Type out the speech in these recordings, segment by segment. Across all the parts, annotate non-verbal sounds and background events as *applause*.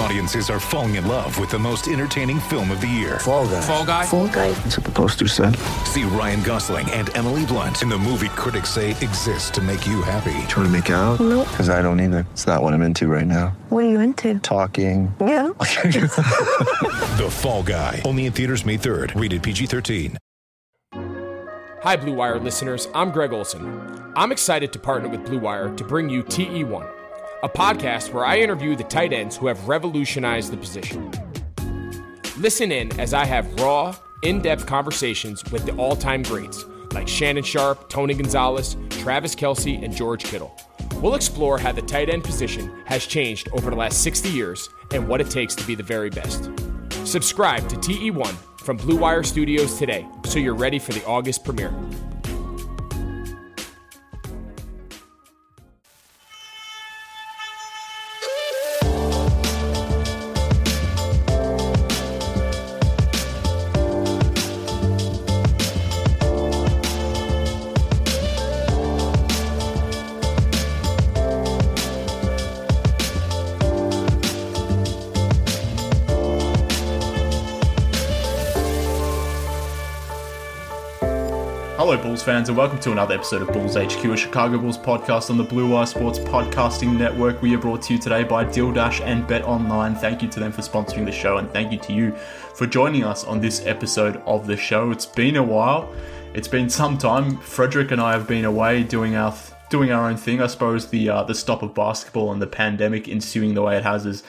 Audiences are falling in love with the most entertaining film of the year. Fall guy. Fall guy. Fall guy. That's what the poster said. See Ryan Gosling and Emily Blunt in the movie critics say exists to make you happy. Trying to make it out? Nope. Because I don't either. It's not what I'm into right now. What are you into? Talking. Yeah. *laughs* *laughs* The Fall Guy. Only in theaters May 3rd. Rated PG-13. Hi, Blue Wire listeners. I'm Greg Olsen. I'm excited to partner with Blue Wire to bring you TE1, a podcast where I interview the tight ends who have revolutionized the position. Listen in as I have raw, in depth conversations with the all time greats like Shannon Sharpe, Tony Gonzalez, Travis Kelce, and George Kittle. We'll explore how the tight end position has changed over the last 60 years and what it takes to be the very best. Subscribe to TE1 from Blue Wire Studios today so you're ready for the August premiere. Fans, and welcome to another episode of Bulls HQ, a Chicago Bulls podcast on the Blue Wire Sports Podcasting Network. We are brought to you today by Deal Dash and Bet Online. Thank you to them for sponsoring the show, and thank you to you for joining us on this episode of the show. It's been a while. It's been some time. Frederick and I have been away doing our doing our own thing. I suppose the uh, the stop of basketball and the pandemic ensuing the way it has has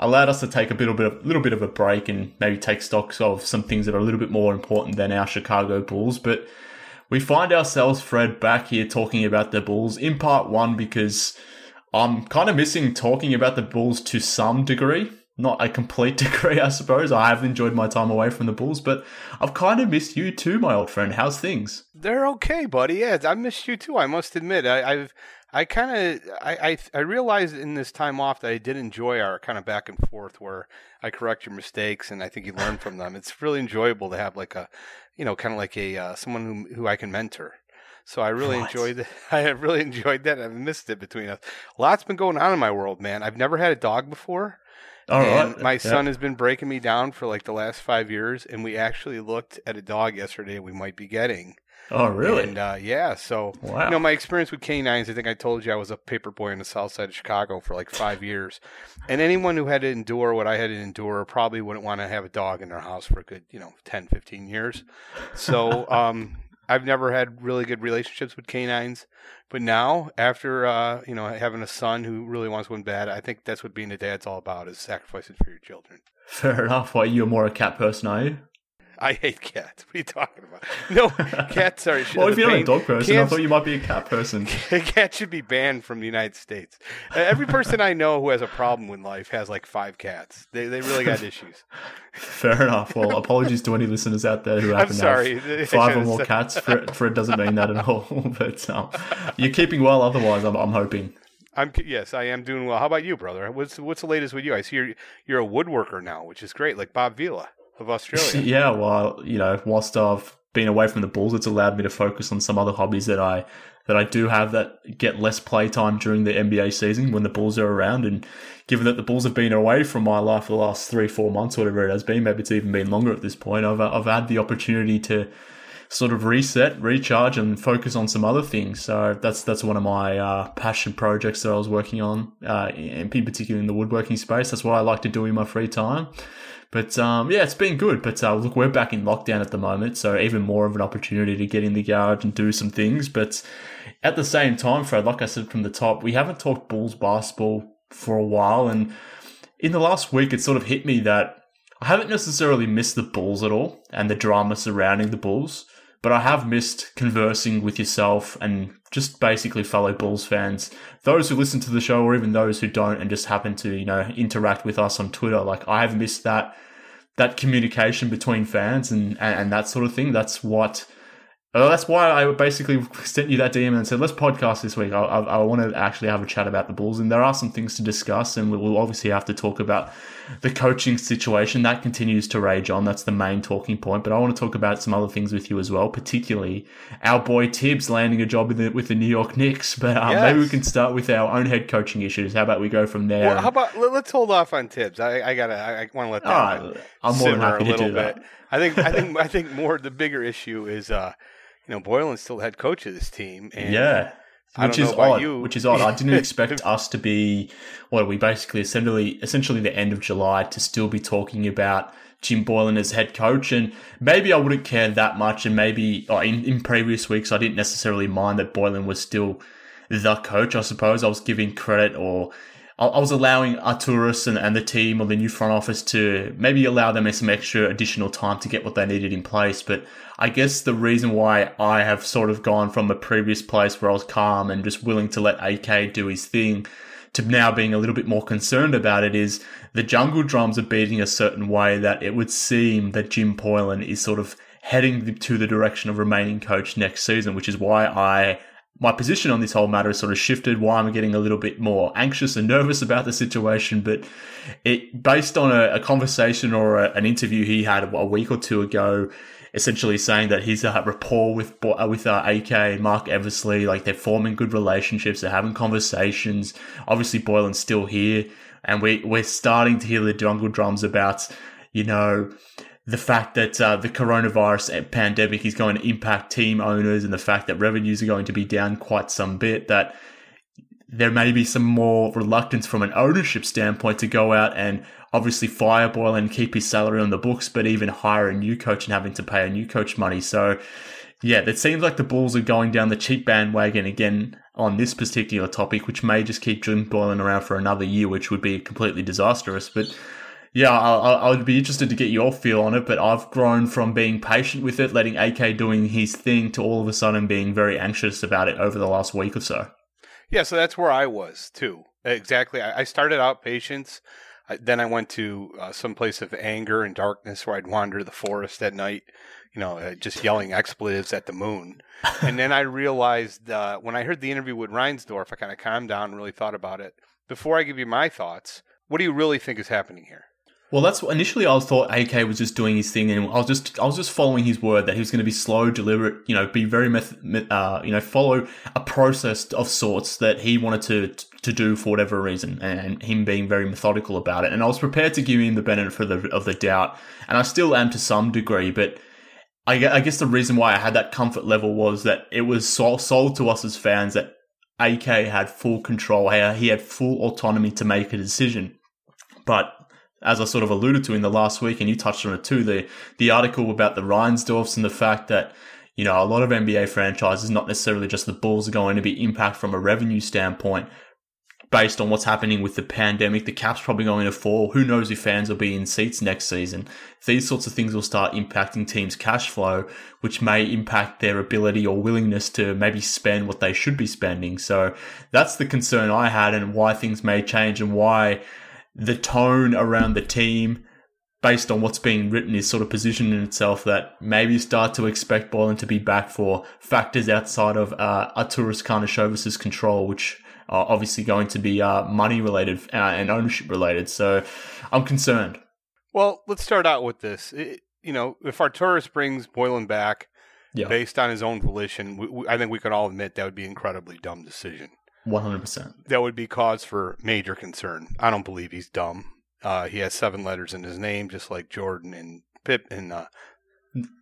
allowed us to take a little bit of little bit of a break and maybe take stocks of some things that are a little bit more important than our Chicago Bulls, but we find ourselves, Fred, back here talking about the Bulls in part one because I'm kind of missing talking about the Bulls to some degree. Not a complete *laughs* degree, I suppose. I have enjoyed my time away from the Bulls, but I've kind of missed you too, my old friend. How's things? They're okay, buddy. Yeah, I missed you too. I must admit, I, I've I kind of I, I I realized in this time off that I did enjoy our kind of back and forth where I correct your mistakes and I think you learn from them. It's really enjoyable to have like a you know kind of like a uh, someone who who I can mentor. So I really What? enjoyed it. *laughs* I have really enjoyed that. I've missed it between us. Lots been going on in my world, man. I've never had a dog before. All right. my Yeah. son has been breaking me down for like the last five years, and we actually looked at a dog yesterday we might be getting. Oh, really? And uh, yeah, so Wow. you know my experience with canines. I think I told you I was a paper boy on the south side of Chicago for like five years, and anyone who had to endure what I had to endure probably wouldn't want to have a dog in their house for a good you know 10, 15 years. So *laughs* um, I've never had really good relationships with canines, but now after uh, you know having a son who really wants one bad, I think that's what being a dad's all about is sacrificing for your children. Fair enough. Why you're more a cat person, are you? I hate cats. What are you talking about? No, *laughs* cats are. Well, if you're not a dog person, I thought you might be a cat person. *laughs* cats should be banned from the United States. Uh, Every person I know who has a problem with life has like five cats. They they really got issues. *laughs* Fair enough. Well, apologies to any listeners out there who I'm happen sorry. to have five or more said- cats. For it, for it doesn't mean that at all. But um, you're keeping well otherwise, I'm, I'm hoping. I'm yes, I am doing well. How about you, brother? What's what's the latest with you? I see you're you're a woodworker now, which is great, like Bob Vila of *laughs* Australia. Yeah, well, you know, whilst I've been away from the Bulls, it's allowed me to focus on some other hobbies that I that I do have that get less playtime during the NBA season when the Bulls are around. And given that the Bulls have been away from my life for the last three, four months, whatever it has been, maybe it's even been longer at this point, I've I've had the opportunity to sort of reset, recharge, and focus on some other things. So that's that's one of my uh, passion projects that I was working on, uh, in particular in the woodworking space. That's what I like to do in my free time. But um, yeah, it's been good. But uh, look, we're back in lockdown at the moment, so even more of an opportunity to get in the garage and do some things. But at the same time, Fred, like I said from the top, we haven't talked Bulls basketball for a while, and in the last week, it sort of hit me that I haven't necessarily missed the Bulls at all and the drama surrounding the Bulls. But I have missed conversing with yourself and just basically fellow Bulls fans, those who listen to the show or even those who don't and just happen to, you know, interact with us on Twitter. Like I have missed that that communication between fans and, and, and that sort of thing. That's what well, that's why I basically sent you that DM and said, let's podcast this week. I, I, I, want to actually have a chat about the Bulls, and there are some things to discuss, and we'll obviously have to talk about the coaching situation. That continues to rage on. That's the main talking point. But I want to talk about some other things with you as well, particularly our boy Thibs landing a job with the, with the New York Knicks. But um, yes. maybe we can start with our own head coaching issues. How about we go from there? Well, how about let's hold off on Thibs. I, I gotta. I want to let that. Right. I'm more than happy to do bit. that. I think. I think. I think more the bigger issue is. uh you know, Boylen's still head coach of this team. And yeah. Which is odd. You. Which is odd. I didn't *laughs* expect us to be what we basically essentially essentially the end of July to still be talking about Jim Boylen as head coach, and maybe I wouldn't care that much. And maybe oh, in, in previous weeks I didn't necessarily mind that Boylen was still the coach. I suppose I was giving credit or I was allowing Arturas and, and the team or the new front office to maybe allow them some extra additional time to get what they needed in place. But I guess the reason why I have sort of gone from the previous place where I was calm and just willing to let AK do his thing to now being a little bit more concerned about it is the jungle drums are beating a certain way that it would seem that Jim Boylen is sort of heading to the direction of remaining coach next season, which is why I my position on this whole matter has sort of shifted. Why I'm getting a little bit more anxious and *laughs* nervous about the situation, but it based on a, a conversation or a, an interview he had a week or two ago, essentially saying that his uh, rapport with uh, with uh, AK Marc Eversley, like they're forming good relationships, they're having conversations. Obviously, Boylen's still here, and we we're starting to hear the jungle drums about, you know the fact that uh, the coronavirus pandemic is going to impact team owners and the fact that revenues are going to be down quite some bit, that there may be some more reluctance from an ownership standpoint to go out and obviously fire Boyle and keep his salary on the books, but even hire a new coach and having to pay a new coach money. So, yeah, it seems like the Bulls are going down the cheap bandwagon again on this particular topic, which may just keep Jim Boylen around for another year, which would be completely disastrous. But yeah, I, I would be interested to get your feel on it, but I've grown from being patient with it, letting AK doing his thing, to all of a sudden being very anxious about it over the last week or so. Yeah, so that's where I was too. Exactly. I started out patience. Then I went to uh, some place of anger and darkness where I'd wander the forest at night, you know, uh, just yelling expletives at the moon. *laughs* and then I realized uh, when I heard the interview with Reinsdorf, I kind of calmed down and really thought about it. Before I give you my thoughts, what do you really think is happening here? Well, that's initially I thought AK was just doing his thing, and I was just I was just following his word that he was going to be slow, deliberate, you know, be very uh, you know, follow a process of sorts that he wanted to to do for whatever reason, and him being very methodical about it. And I was prepared to give him the benefit of the, of the doubt, and I still am to some degree, but. I, I guess the reason why I had that comfort level was that it was sold to us as fans that AK had full control. He had full autonomy to make a decision. But as I sort of alluded to in the last week, and you touched on it too, the the article about the Reinsdorfs and the fact that you know a lot of NBA franchises, not necessarily just the Bulls, are going to be impact from a revenue standpoint. Based on what's happening with the pandemic, the cap's probably going to fall. Who knows if fans will be in seats next season? These sorts of things will start impacting teams' cash flow, which may impact their ability or willingness to maybe spend what they should be spending. So that's the concern I had and why things may change and why the tone around the team based on what's being written is sort of positioning itself that maybe start to expect Boylen to be back for factors outside of uh, Arturas Karnisovas's control, which are obviously going to be uh, money related uh, and ownership related. So I'm concerned. Well, let's start out with this. It, you know, if Arturas brings Boylen back yeah. based on his own volition, we, we, I think we can all admit that would be an incredibly dumb decision. One hundred percent. That would be cause for major concern. I don't believe he's dumb. Uh, he has seven letters in his name, just like Jordan and Pip and uh,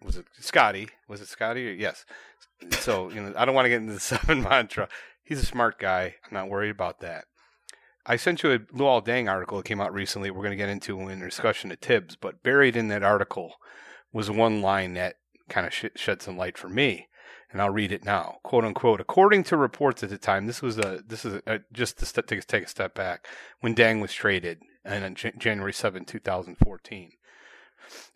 was it Scotty? Was it Scotty? Yes. So you know, I don't want to get into the *laughs* seven mantra. He's a smart guy. I'm not worried about that. I sent you a Luol Deng article that came out recently. We're going to get into in a discussion of Thibs, but buried in that article was one line that kind of sh- shed some light for me and I'll read it now. "Quote unquote." According to reports at the time, this was a this is a, just to st- take, take a step back when Deng was traded on uh, J- January 7, 2014.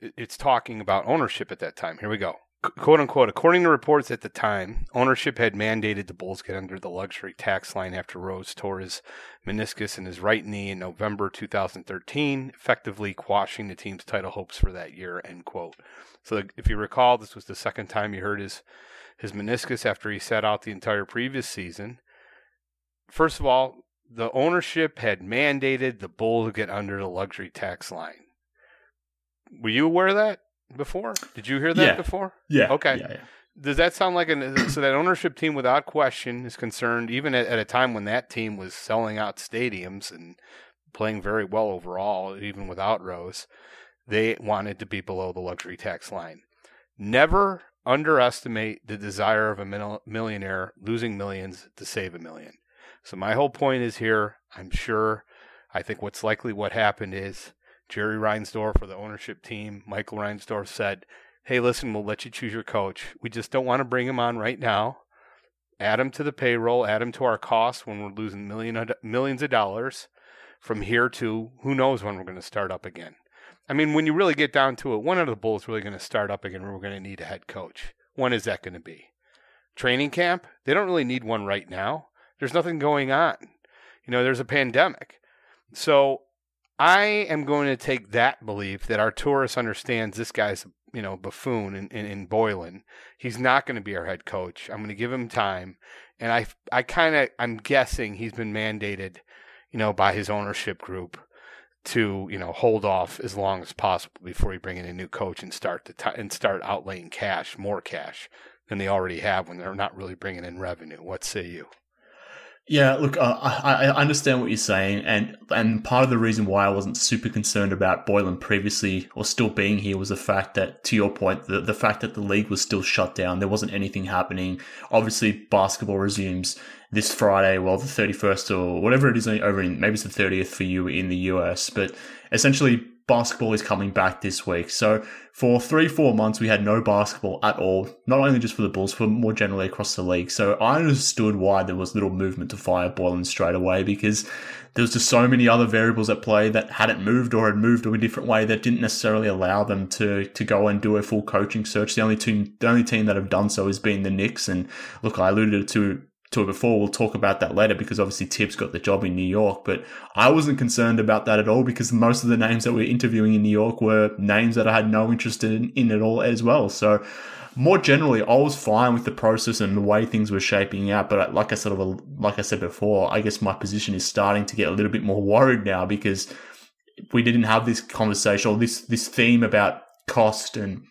It's talking about ownership at that time. Here we go. quote unquote, according to reports at the time, ownership had mandated the Bulls get under the luxury tax line after Rose tore his meniscus in his right knee in November 2013, effectively quashing the team's title hopes for that year. End quote. So, if you recall, this was the second time he heard his his meniscus after he sat out the entire previous season. First of all, the ownership had mandated the Bulls get under the luxury tax line. Were you aware of that? before? Did you hear that Yeah. before? Yeah. Okay. Yeah, yeah. Does that sound like an *clears throat* so that ownership team without question is concerned even at, at a time when that team was selling out stadiums and playing very well overall even without Rose, they wanted to be below the luxury tax line. Never underestimate the desire of a millionaire losing millions to save a million. So my whole point is here, I'm sure I think what's likely what happened is Jerry Reinsdorf for the ownership team, Michael Reinsdorf said, Hey, listen, we'll let you choose your coach. We just don't want to bring him on right now. Add him to the payroll, add him to our costs when we're losing million, millions of dollars from here to who knows when we're going to start up again. I mean, when you really get down to it, when are the Bulls really going to start up again? We're going to need a head coach? When is that going to be? Training camp? They don't really need one right now. There's nothing going on. You know, there's a pandemic. So I am going to take that belief that Arturas understands this guy's, you know, buffoon in, in, in Boylen. He's not going to be our head coach. I'm going to give him time. And I, I kind of, I'm guessing he's been mandated, you know, by his ownership group to, you know, hold off as long as possible before you bring in a new coach and start to t- and start outlaying cash, more cash than they already have when they're not really bringing in revenue. What say you? Yeah, look, uh, I, I understand what you're saying, and and part of the reason why I wasn't super concerned about Boylen previously or still being here was the fact that, to your point, the, the fact that the league was still shut down, there wasn't anything happening. Obviously, basketball resumes this Friday, well, the 31st or whatever it is over in maybe it's the 30th for you in the US, but essentially basketball is coming back this week. So for three, four months, we had no basketball at all, not only just for the Bulls, but more generally across the league. So I understood why there was little movement to fire Boylen straight away because there was just so many other variables at play that hadn't moved or had moved in a different way that didn't necessarily allow them to to go and do a full coaching search. The only team, the only team that have done so has been the Knicks. And look, I alluded to to it before. We'll talk about that later because obviously Thibs got the job in New York, but I wasn't concerned about that at all because most of the names that we're interviewing in New York were names that I had no interest in, in at all as well. So more generally, I was fine with the process and the way things were shaping out. But like I sort of, like I said before, I guess my position is starting to get a little bit more worried now because we didn't have this conversation or this, this theme about cost and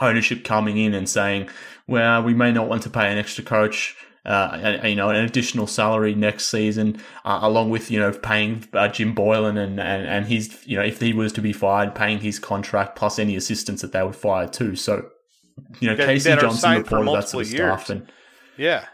ownership coming in and saying, well, we may not want to pay an extra coach uh, you know, an additional salary next season, uh, along with you know paying uh, Jim Boylen and, and and his you know if he was to be fired, paying his contract plus any assistants that they would fire too. So you know, That- K.C. that Johnson reported that sort of multiple stuff, and Yeah.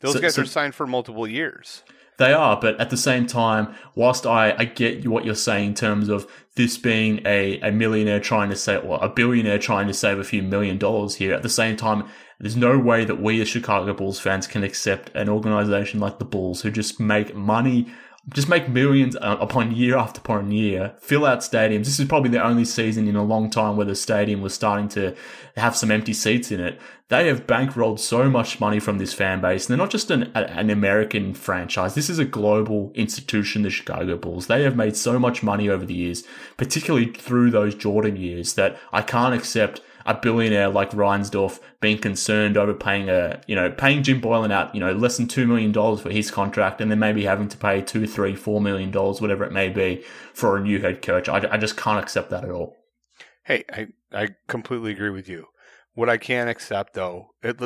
Those So- guys so- are signed for multiple years. They are, but at the same time, whilst I, I get what you're saying in terms of this being a, a millionaire trying to save, or a billionaire trying to save a few million dollars here, at the same time, there's no way that we as Chicago Bulls fans can accept an organization like the Bulls who just make money, just make millions upon year after upon year, fill out stadiums. This is probably the only season in a long time where the stadium was starting to have some empty seats in it. They have bankrolled so much money from this fan base. And they're not just an, an American franchise. This is a global institution, the Chicago Bulls. They have made so much money over the years, particularly through those Jordan years, that I can't accept a billionaire like Reinsdorf being concerned over paying a, you know, paying Jim Boylen out, you know, less than $2 million for his contract and then maybe having to pay two, three, four million dollars, whatever it may be for a new head coach. I, I just can't accept that at all. Hey, I, I completely agree with you. What I can accept, though, it,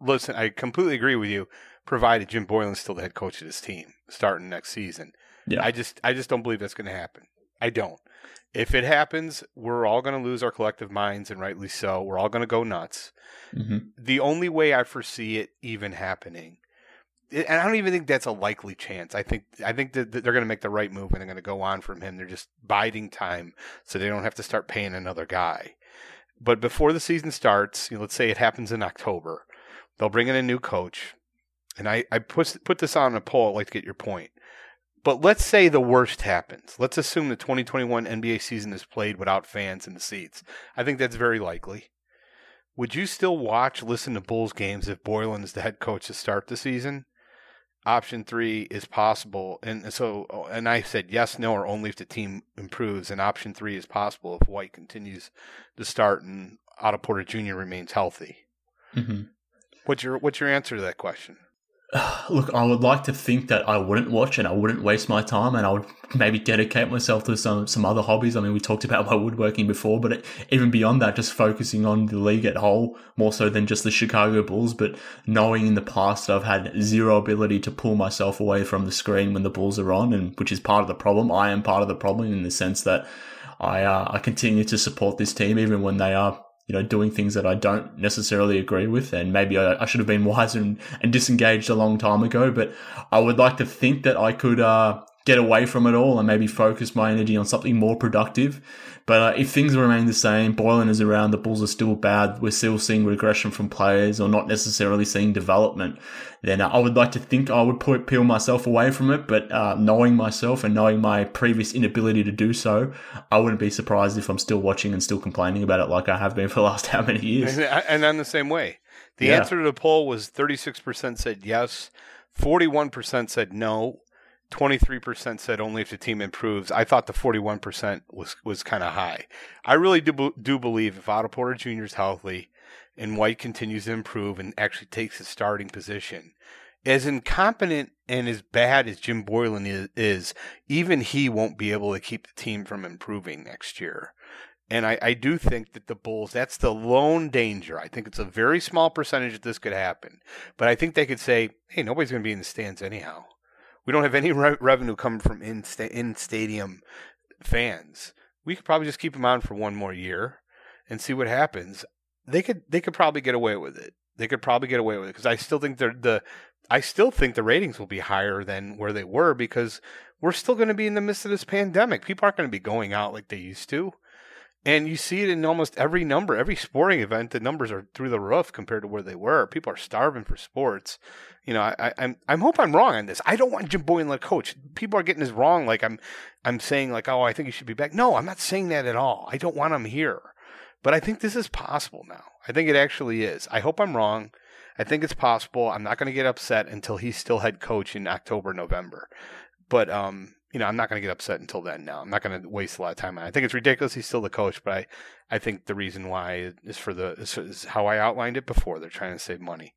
listen, I completely agree with you. Provided Jim Boylen's still the head coach of this team starting next season, Yeah. I just, I just don't believe that's going to happen. I don't. If it happens, we're all going to lose our collective minds, and rightly so. We're all going to go nuts. hmm The only way I foresee it even happening, and I don't even think that's a likely chance. I think I think that that they're going to make the right move and they're going to go on from him. They're just biding time so they don't have to start paying another guy. But before the season starts, you know, let's say it happens in October, they'll bring in a new coach, and I I put put this on a poll. I'd like to get your point. But let's say the worst happens. Let's assume the 2021 NBA season is played without fans in the seats. I think that's very likely. Would you still watch, listen to Bulls games if Boylen is the head coach to start the season? Option three is possible, and so and I said yes, no, or only if the team improves. And option three is possible if White continues to start and Otto Porter Jr. remains healthy. Mm-hmm. What's your what's your answer to that question? *sighs* Look, I would like to think that I wouldn't watch and I wouldn't waste my time and I would maybe dedicate myself to some, some other hobbies. I mean, we talked about *laughs* my woodworking before, but it, even beyond that, just focusing on the league at whole more so than just the Chicago Bulls. But knowing in the past I've had zero ability to pull myself away from the screen when the Bulls are on, and which is part of the problem. I am part of the problem in the sense that I uh, I continue to support this team even when they are you know, doing things that I don't necessarily agree with. And maybe I, I should have been wiser and, and, disengaged a long time ago. But I would like to think that I could uh, get away from it all and maybe focus my energy on something more productive. But uh, if things remain the same, Boylen is around, the Bulls are still bad, we're still seeing regression from players or not necessarily seeing development, then uh, I would like to think I would put, peel myself away from it. But uh, knowing myself and knowing my previous inability to do so, I wouldn't be surprised if I'm still watching and still complaining about it like I have been *laughs* for the last how many years. And, and I'm the same way. The Yeah. answer to the poll was 36% said yes, 41% said no, 23% said only if the team improves. I thought the 41% was was kind of high. I really do do believe if Otto Porter Jr. is healthy and White continues to improve and actually takes his starting position, as incompetent and as bad as Jim Boylen is, is even he won't be able to keep the team from improving next year. And I, I do think that the Bulls, that's the lone danger. I think it's a very small percentage that this could happen. But I think they could say, hey, nobody's going to be in the stands anyhow. We don't have any *laughs* re- revenue coming from in, sta- in stadium fans. We could probably just keep them on for one more year and see what happens. They could they could probably get away with it. They could probably get away with it because I still think the I still think the ratings will be higher than where they were because we're still going to be in the midst of this pandemic. People aren't going to be going out like they used to. And you see it in almost every number, every sporting event. The numbers are through the roof compared to where they were. People are starving for sports. You know, I, I, I'm I'm hope I'm wrong on this. I don't want Jim Boylen to coach. People are getting this wrong. Like I'm I'm saying like, oh, I think he should be back. No, I'm not saying that at all. I don't want him here. But I think this is possible now. I think it actually is. I hope I'm wrong. I think it's possible. I'm not going to get upset until he's still head coach in October, November. But um, you know, I'm not going to get upset until then. Now, I'm not going to waste a lot of time. I think it's ridiculous. He's still the coach, but I, I think the reason why is for the is, is how I outlined it before. They're trying to save money.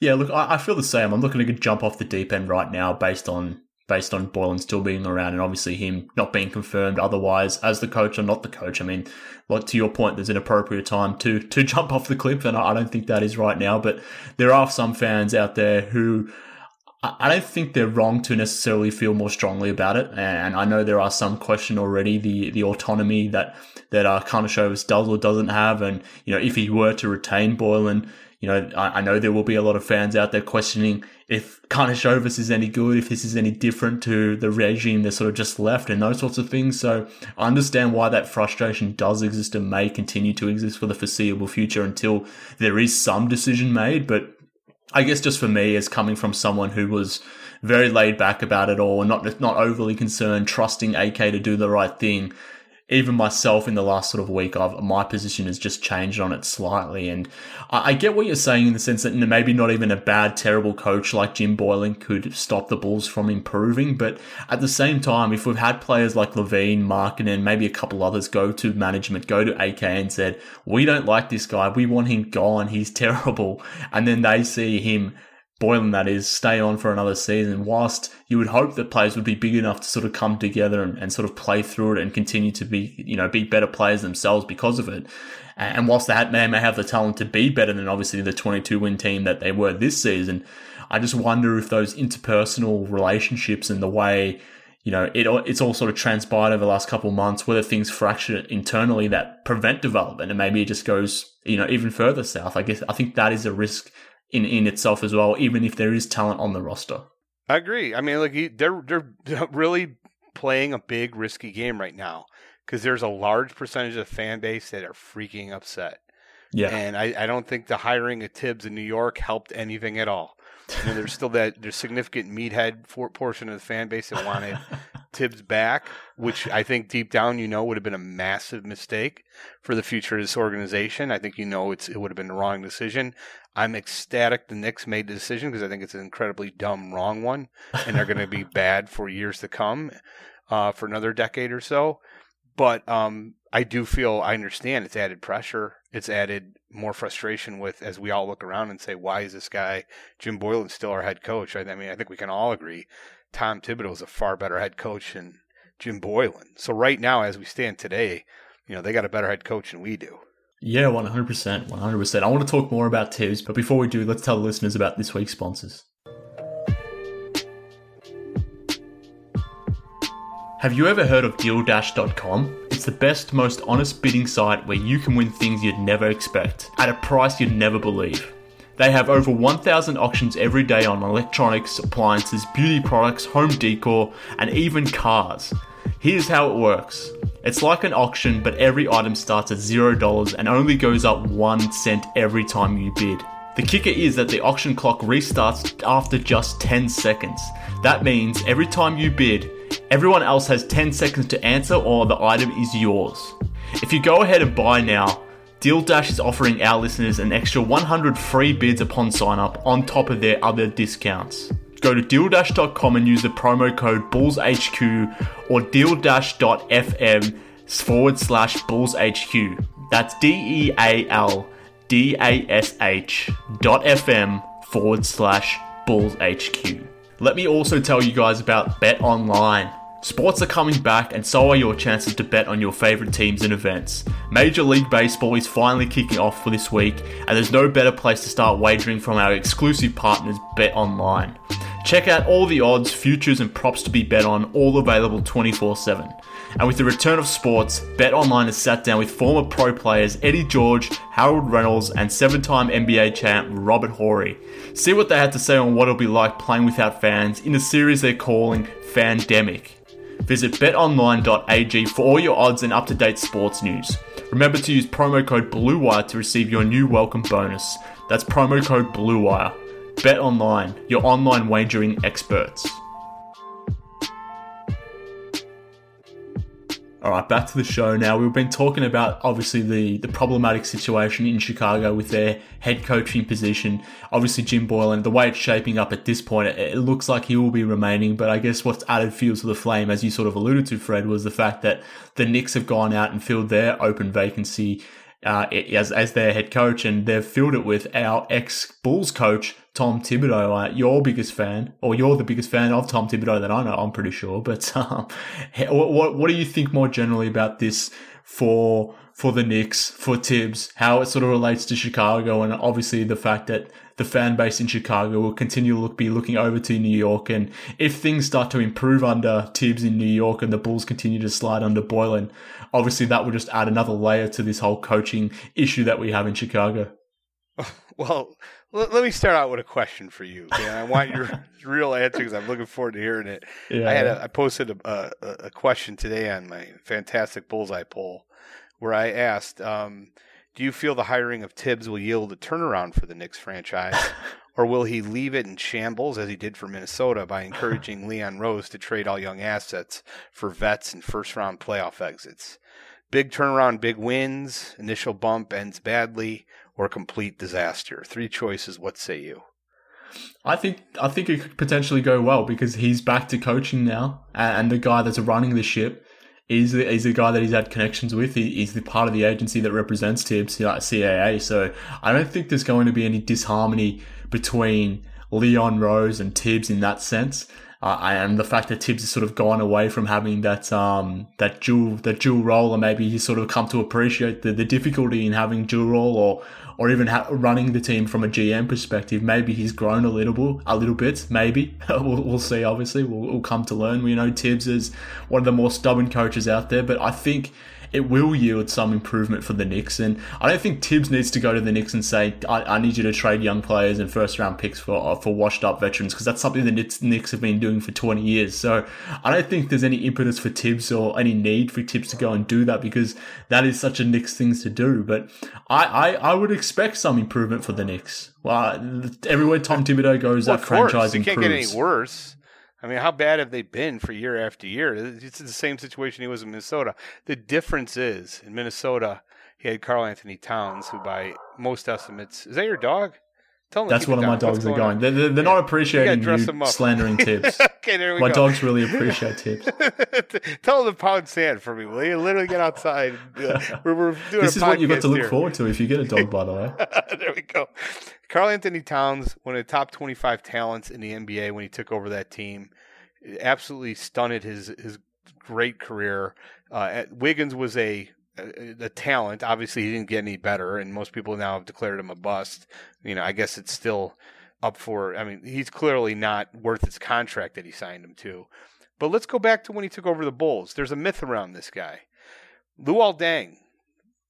Yeah, look, I, I feel the same. I'm not going to jump off the deep end right now based on based on Boylen still being around and obviously him not being confirmed otherwise as the coach or not the coach. I mean, like to your point, there's an appropriate time to to *laughs* jump off the cliff, and I I don't think that is right now. But there are some fans out there who I don't think they're wrong to necessarily feel more strongly about it, and I know there are some question already the the autonomy that that uh, Karnisovas does or doesn't have, and you know if he were to retain Boylen, you know I, I know there will be a lot of fans out there questioning if Karnisovas is any good, if this is any different to the regime that sort of just left, and those sorts of things. So I understand why that frustration does exist and may continue to exist for the foreseeable future until there is some decision made, but I guess just for me, as coming from someone who was very laid back about it all, not not overly concerned, trusting AK to do the right thing. Even myself, in the last sort of week, I've, my position has just changed on it slightly, and I, I get what you're saying in the sense that maybe not even a bad, terrible coach like Jim Boylen could stop the Bulls from improving. But at the same time, if we've had players like LaVine, Markin, and maybe a couple others go to management, go to AK and said, "We don't like this guy. We want him gone. He's *laughs* terrible," and then they see him Boylen, that is, stay on for another season. Whilst you would hope that players would be big enough to sort of come together and, and sort of play through it and continue to be, you know, be better players themselves because of it. And whilst that man may have the talent to be better than obviously the 22 win team that they were this season, I just wonder if those interpersonal relationships and the way you know, it it's all sort of transpired over the last couple of months, whether things fracture internally that prevent development and maybe it just goes, you know, even further south. I guess I think that is a risk in, in itself as well, even if there is talent on the roster. I agree. I mean, like he- they're they're *laughs* really playing a big risky game right now because there's a large percentage of the fan base that are freaking upset. Yeah. And I, I don't think the hiring of Thibs in New York helped anything at all. I mean, there's still that there's significant meathead for portion of the fan base that wanted *laughs* Thibs back, which I think deep down you know would have been a massive mistake for the future of this organization. I think you know it's it would have been the wrong decision. I'm ecstatic the Knicks made the decision because I think it's an incredibly dumb wrong one, and they're going to be *laughs* bad for years to come, uh, for another decade or so. But um, I do feel I understand it's added pressure. It's added more frustration with as we all look around and say, why is this guy Jim Boylen still our head coach? I, I mean, I think we can all agree Tom Thibodeau is a far better head coach than Jim Boylen. So right now, as we stand today, you know they got a better head coach than we do. Yeah, 100%. 100%. I want to talk more about Thibs, but before we do, let's tell the listeners about this week's sponsors. Have you ever heard of DealDash.com? It's the best, most honest bidding site where you can win things you'd never expect at a price you'd never believe. They have over 1,000 auctions every day on electronics, appliances, beauty products, home decor, and even cars. Here's how it works it's like an auction, but every item starts at $0 and only goes up 1 cent every time you bid. The kicker is that the auction clock restarts after just 10 seconds. That means every time you bid, everyone else has 10 seconds to answer or the item is yours. If you go ahead and buy now, Deal Dash is offering our listeners an extra 100 free bids upon sign up on top of their other discounts. Go to dealdash.com and use the promo code BullsHQ or dealdash.fm forward slash BullsHQ. That's D E A L D A S H dot FM forward slash BullsHQ. Let me also tell you guys about Bet Online. Sports are coming back, and so are your chances to bet on your favourite teams and events. Major League Baseball is finally kicking off for this week, and there's no better place to start wagering from our exclusive partners, Bet Online. Check out all the odds, futures, and props to be bet on, all available 24 7. And with the return of sports, Bet Online has sat down with former pro players Eddie George, Harold Reynolds, and seven time NBA champ Robert Horry. See what they had to say on what it'll be like playing without fans in a series they're calling Fandemic. Visit betonline.ag for all your odds and up to date sports news. Remember to use promo code BLUEWIRE to receive your new welcome bonus. That's promo code BLUEWIRE. Bet Online, your online wagering experts. All right, back to the show now. We've been talking about obviously the, the problematic situation in Chicago with their head coaching position. Obviously, Jim Boylen, the way it's shaping up at this point, it, it looks like he will be remaining. But I guess what's added fuel to the flame, as you sort of alluded to, Fred, was the fact that the Knicks have gone out and filled their open vacancy uh, as, as their head coach, and they've filled it with our ex Bulls coach, Tom Thibodeau. Uh, your biggest fan, or you're the biggest fan of Tom Thibodeau that I know, I'm pretty sure. *laughs* But um, what, what, what do you think more generally about this for for the Knicks, for Thibs, how it sort of relates to Chicago, and obviously the fact that the fan base in Chicago will continue to look, be looking over to New York. And if things start to improve under Thibs in New York and the Bulls continue to slide under Boylen, obviously that will just add another layer to this whole coaching issue that we have in Chicago. *laughs* Well, let, let me start out with a question for you. Dan. I want your *laughs* *laughs* real answer because I'm looking forward to hearing it. Yeah. I had a, I posted a, a, a question today on my fantastic bullseye poll where I asked, um, "Do you feel the hiring of Thibs will yield a turnaround for the Knicks franchise, or will he leave it in shambles as he did for Minnesota by encouraging Leon Rose to trade all young assets for vets and first round playoff exits? Big turnaround, big wins. Initial bump ends badly." Or complete disaster. Three choices. What say you? I think I think it could potentially go well because he's back to coaching now, and the guy that's running the ship is the, is the guy that he's had connections with. He, he's the part of the agency that represents Thibs, like CAA. So I don't think there's going to be any disharmony between Leon Rose and Thibs in that sense. Uh, and the fact that Thibs has sort of gone away from having that um, that dual that dual role, and maybe he's sort of come to appreciate the, the difficulty in having dual role, or or even ha- running the team from a GM perspective. Maybe he's grown a little a little bit. Maybe *laughs* we'll, we'll see. Obviously, we'll, we'll come to learn. We know Thibs is one of the more stubborn coaches out there, but I think it will yield some improvement for the Knicks. And I don't think Thibs needs to go to the Knicks and say, I, I need you to trade young players and first round picks for, uh, for washed up veterans, because that's something the Knicks have been doing for 20 years. So I don't think there's any impetus for Thibs or any need for Thibs to go and do that because that is such a Knicks thing to do. But I, I, I would expect some improvement for the Knicks. Well, everywhere Tom Thibodeau goes, Well, that course, franchise it can't get any worse. I mean, how bad have they been for year after year? It's the same situation he was in Minnesota. The difference is in Minnesota, he had Karl Anthony Towns, who by most estimates is that your dog? Tell That's one of my dogs are going on? They're, they're, they're not appreciating you slandering *laughs* Thibs. okay, there we my go. dogs really *laughs* appreciate Thibs. Tell them to pound sand for me, will you? Literally get outside. We're, we're *laughs* doing This is what you've got to look here. forward to if you get a dog, by the way. there we go. Karl Anthony Towns, one of the top 25 talents in the NBA when he took over that team, absolutely stunted his his great career. Uh, Wiggins was a, Uh, uh, a a talent. Obviously, he didn't get any better, and most people now have declared him a bust. You know, I guess it's still up for. I mean, he's clearly not worth his contract that he signed him to. But let's go back to when he took over the Bulls. There's a myth around this guy. Luol Deng.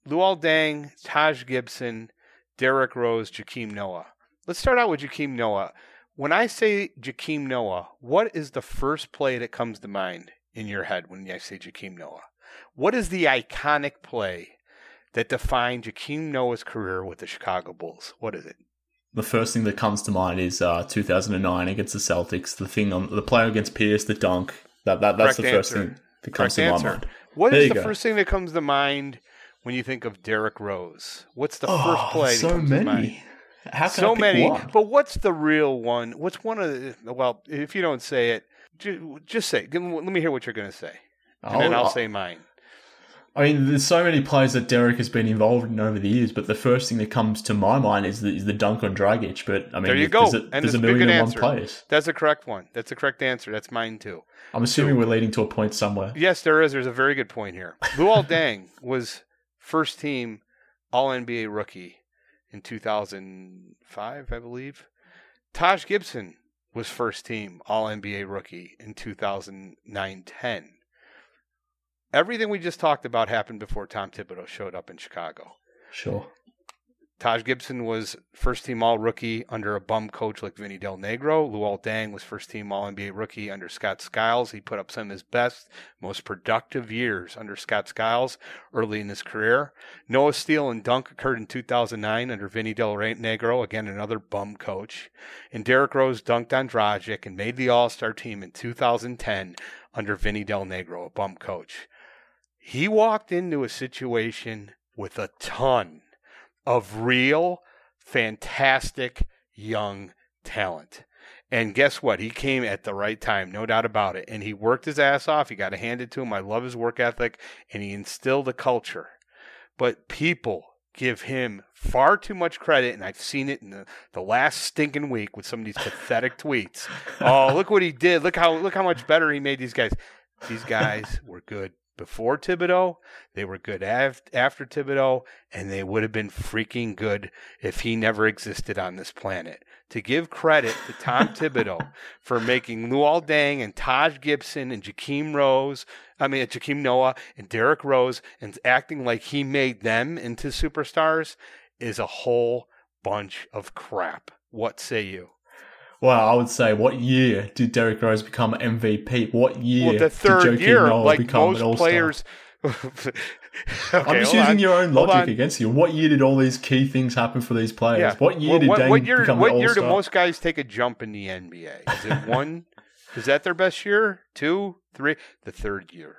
Luol Deng, Taj Gibson, Derrick Rose, Joakim Noah. Let's start out with Joakim Noah. When I say Joakim Noah, what is the first play that comes to mind in your head when I say Joakim Noah? What is the iconic play that defined Joakim Noah's career with the Chicago Bulls? What is it? The first thing that comes to mind is uh, 2009 against the Celtics. The thing on the play against Pierce, the dunk. That, that that's Correct the first answer. thing that comes Correct to answer. my mind. What There is the go. first thing that comes to mind when you think of Derrick Rose? What's the Oh, first play? that so comes to mind? many. How can I so many. one? But what's the real one? What's one of the? Well, if you don't say it, just say. Let me hear what you're going to say, and then oh, I'll say mine. I mean, there's so many players that Derrick has been involved in over the years, but the first thing that comes to my mind is the, is the dunk on Dragic. But I mean, There you go. There's a, and there's a million and one answer. players. That's the correct one. That's the correct answer. That's mine too. I'm assuming we're leading to a point somewhere. Yes, there is. There's a very good point here. Luol *laughs* Deng was first team All NBA rookie in 2005, I believe. Taj Gibson was first team All NBA rookie in 2009 10. Everything we just talked about happened before Tom Thibodeau showed up in Chicago. Sure. Taj Gibson was first team All Rookie under a bum coach like Vinny Del Negro. Luol Deng was first team All NBA Rookie under Scott Skiles. He put up some of his best, most productive years under Scott Skiles early in his career. Noah steal and dunk occurred in 2009 under Vinny Del Negro, again another bum coach. And Derrick Rose dunked on Dragic and made the All Star team in 2010 under Vinny Del Negro, a bum coach. He walked into a situation with a ton of real, fantastic young talent. And guess what? He came at the right time, no doubt about it. And he worked his ass off. He got to hand it to him. I love his work ethic, and he instilled a culture. But people give him far too much credit, and I've seen it in the, the last stinking week with some of these pathetic tweets. *laughs* Oh, look what he did! Look how look how much better he made these guys. These guys were good before Thibodeau. They were good af- after Thibodeau, and they would have been freaking good if he never existed on this planet. To give credit to Tom *laughs* Thibodeau for making Luol Deng and Taj Gibson and Joakim Rose, I mean Joakim Noah and Derrick Rose, and acting like he made them into superstars is a whole bunch of crap. What say you? Well, I would say, what year did Derrick Rose become MVP? What year Well, the did third Joakim year, Noah like become most an All-Star? players. *laughs* I'm just using on. your own logic against you. What year did all these key things happen for these players? Yeah. What year What- did what, Deng what year, become what year do most guys take a jump in the NBA? Is it one? *laughs* Is that their best year? Two, three? The third year.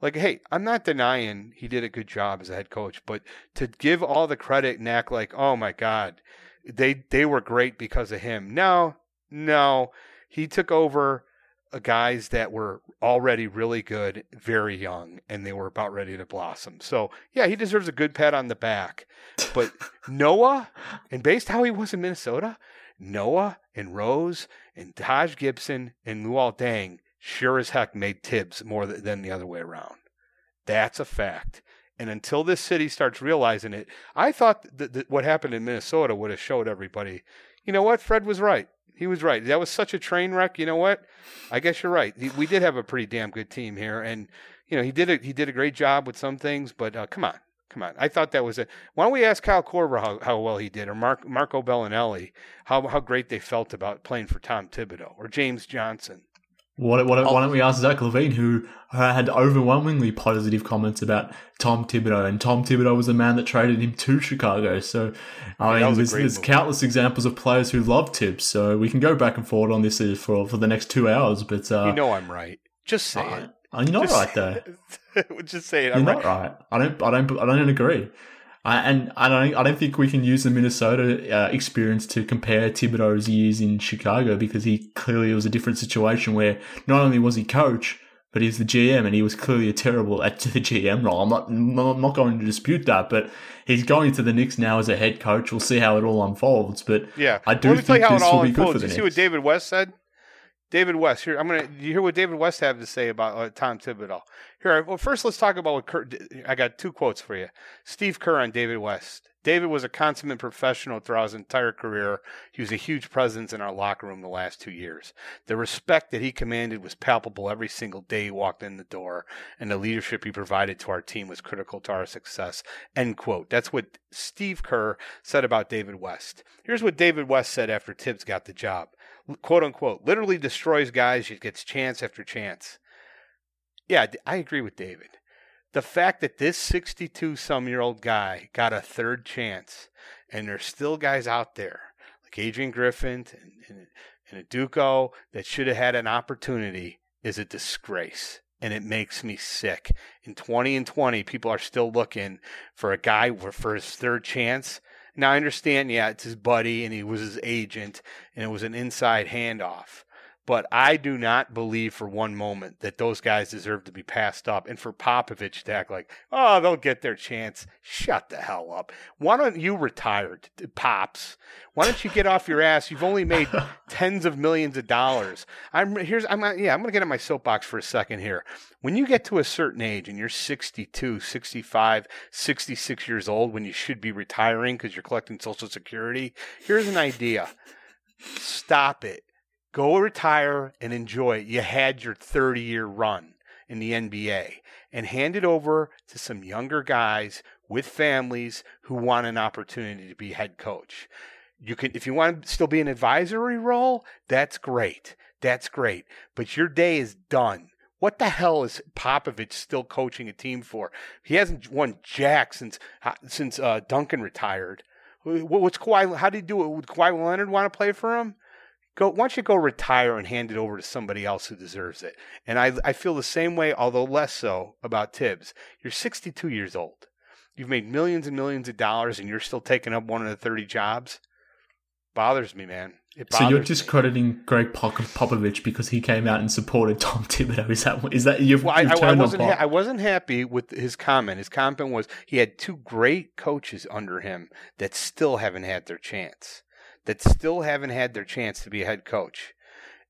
Like, hey, I'm not denying he did a good job as a head coach, but to give all the credit and act like, oh my God, they they were great because of him. No, no, he took over uh, guys that were already really good, very young, and they were about ready to blossom. So yeah, he deserves a good pat on the back. But *laughs* Noah, and based how he was in Minnesota, Noah and Rose and Taj Gibson and Luol Deng sure as heck made Thibs more th- than the other way around. That's a fact. And until this city starts realizing it, I thought that, that what happened in Minnesota would have showed everybody, you know what, Fred was right. He was right. That was such a train wreck. You know what? I guess you're right. We did have a pretty damn good team here, and you know he did a, he did a great job with some things. But uh, come on, come on. I thought that was it. Why don't we ask Kyle Korver how, how well he did, or Mark Marco Belinelli how how great they felt about playing for Tom Thibodeau, or James Johnson. Why, why, why don't we ask Zach LaVine, who had overwhelmingly positive comments about Tom Thibodeau, and Tom Thibodeau was the man that traded him to Chicago. So, I Yeah, mean, there's, there's countless examples of players who love Thibs. So we can go back and forward on this uh, for for the next two hours. But uh, you know I'm right. Just say uh, it. you're not Just right though. *laughs* Just say it. You're I'm not right. right. I don't. I don't. I don't agree. I, and I don't. I don't think we can use the Minnesota uh, experience to compare Thibodeau's years in Chicago because he clearly was a different situation where not only was he coach, but he's the GM, and he was clearly a terrible *laughs* at the GM role. I'm not. I'm not going to dispute that, but he's going to the Knicks now as a head coach. We'll see how it all unfolds. But Yeah. I do tell think you how it this will be good for the You see what David West said? David West. Here, I'm gonna. You hear what David West had to say about uh, Tom Thibodeau? Here, well, first let's talk about what Kerr. I got two quotes for you. Steve Kerr on David West. David was a consummate professional throughout his entire career. He was a huge presence in our locker room the last two years. The respect that he commanded was palpable every single day he walked in the door, and the leadership he provided to our team was critical to our success. End quote. That's what Steve Kerr said about David West. Here's what David West said after Thibs got the job. Quote unquote, literally destroys guys, he gets chance after chance. Yeah, I agree with David. The fact that this 62 some year old guy got a third chance, and there's still guys out there like Adrian Griffin and, and, and Udoka that should have had an opportunity is a disgrace. And it makes me sick. In 20 and 20, people are still looking for a guy for his third chance. Now, I understand, yeah, it's his buddy and he was his agent and it was an inside handoff. But I do not believe for one moment that those guys deserve to be passed up. And for Popovich to act like, oh, they'll get their chance. Shut the hell up. Why don't you retire, Pops? Why don't you get off your ass? You've only made *laughs* tens of millions of dollars. I'm here's I'm uh, yeah, I'm going to get on my soapbox for a second here. When you get to a certain age and you're 62, 65, 66 years old when you should be retiring because you're collecting social security, here's an idea. Stop it go retire and enjoy it. You had your 30 year run in the NBA and hand it over to some younger guys with families who want an opportunity to be head coach. You can, if you want to still be an advisory role, that's great. That's great. But your day is done. What the hell is Popovich still coaching a team for? He hasn't won jack since since uh, Duncan retired. What's Kawhi? How did he do it? Would Kawhi Leonard want to play for him? Go why don't you go retire and hand it over to somebody else who deserves it and i i feel the same way although less so about Thibs you're 62 years old you've made millions and millions of dollars and you're still taking up one of the 30 jobs bothers me man it So you're bothers me. discrediting Gregg Popovich because he came out and supported Tom Thibodeau. Is that is that you've, Well, I, you've I, I wasn't. Ha- I wasn't happy with his comment. His comment was he had two great coaches under him that still haven't had their chance. That still haven't had their chance to be a head coach,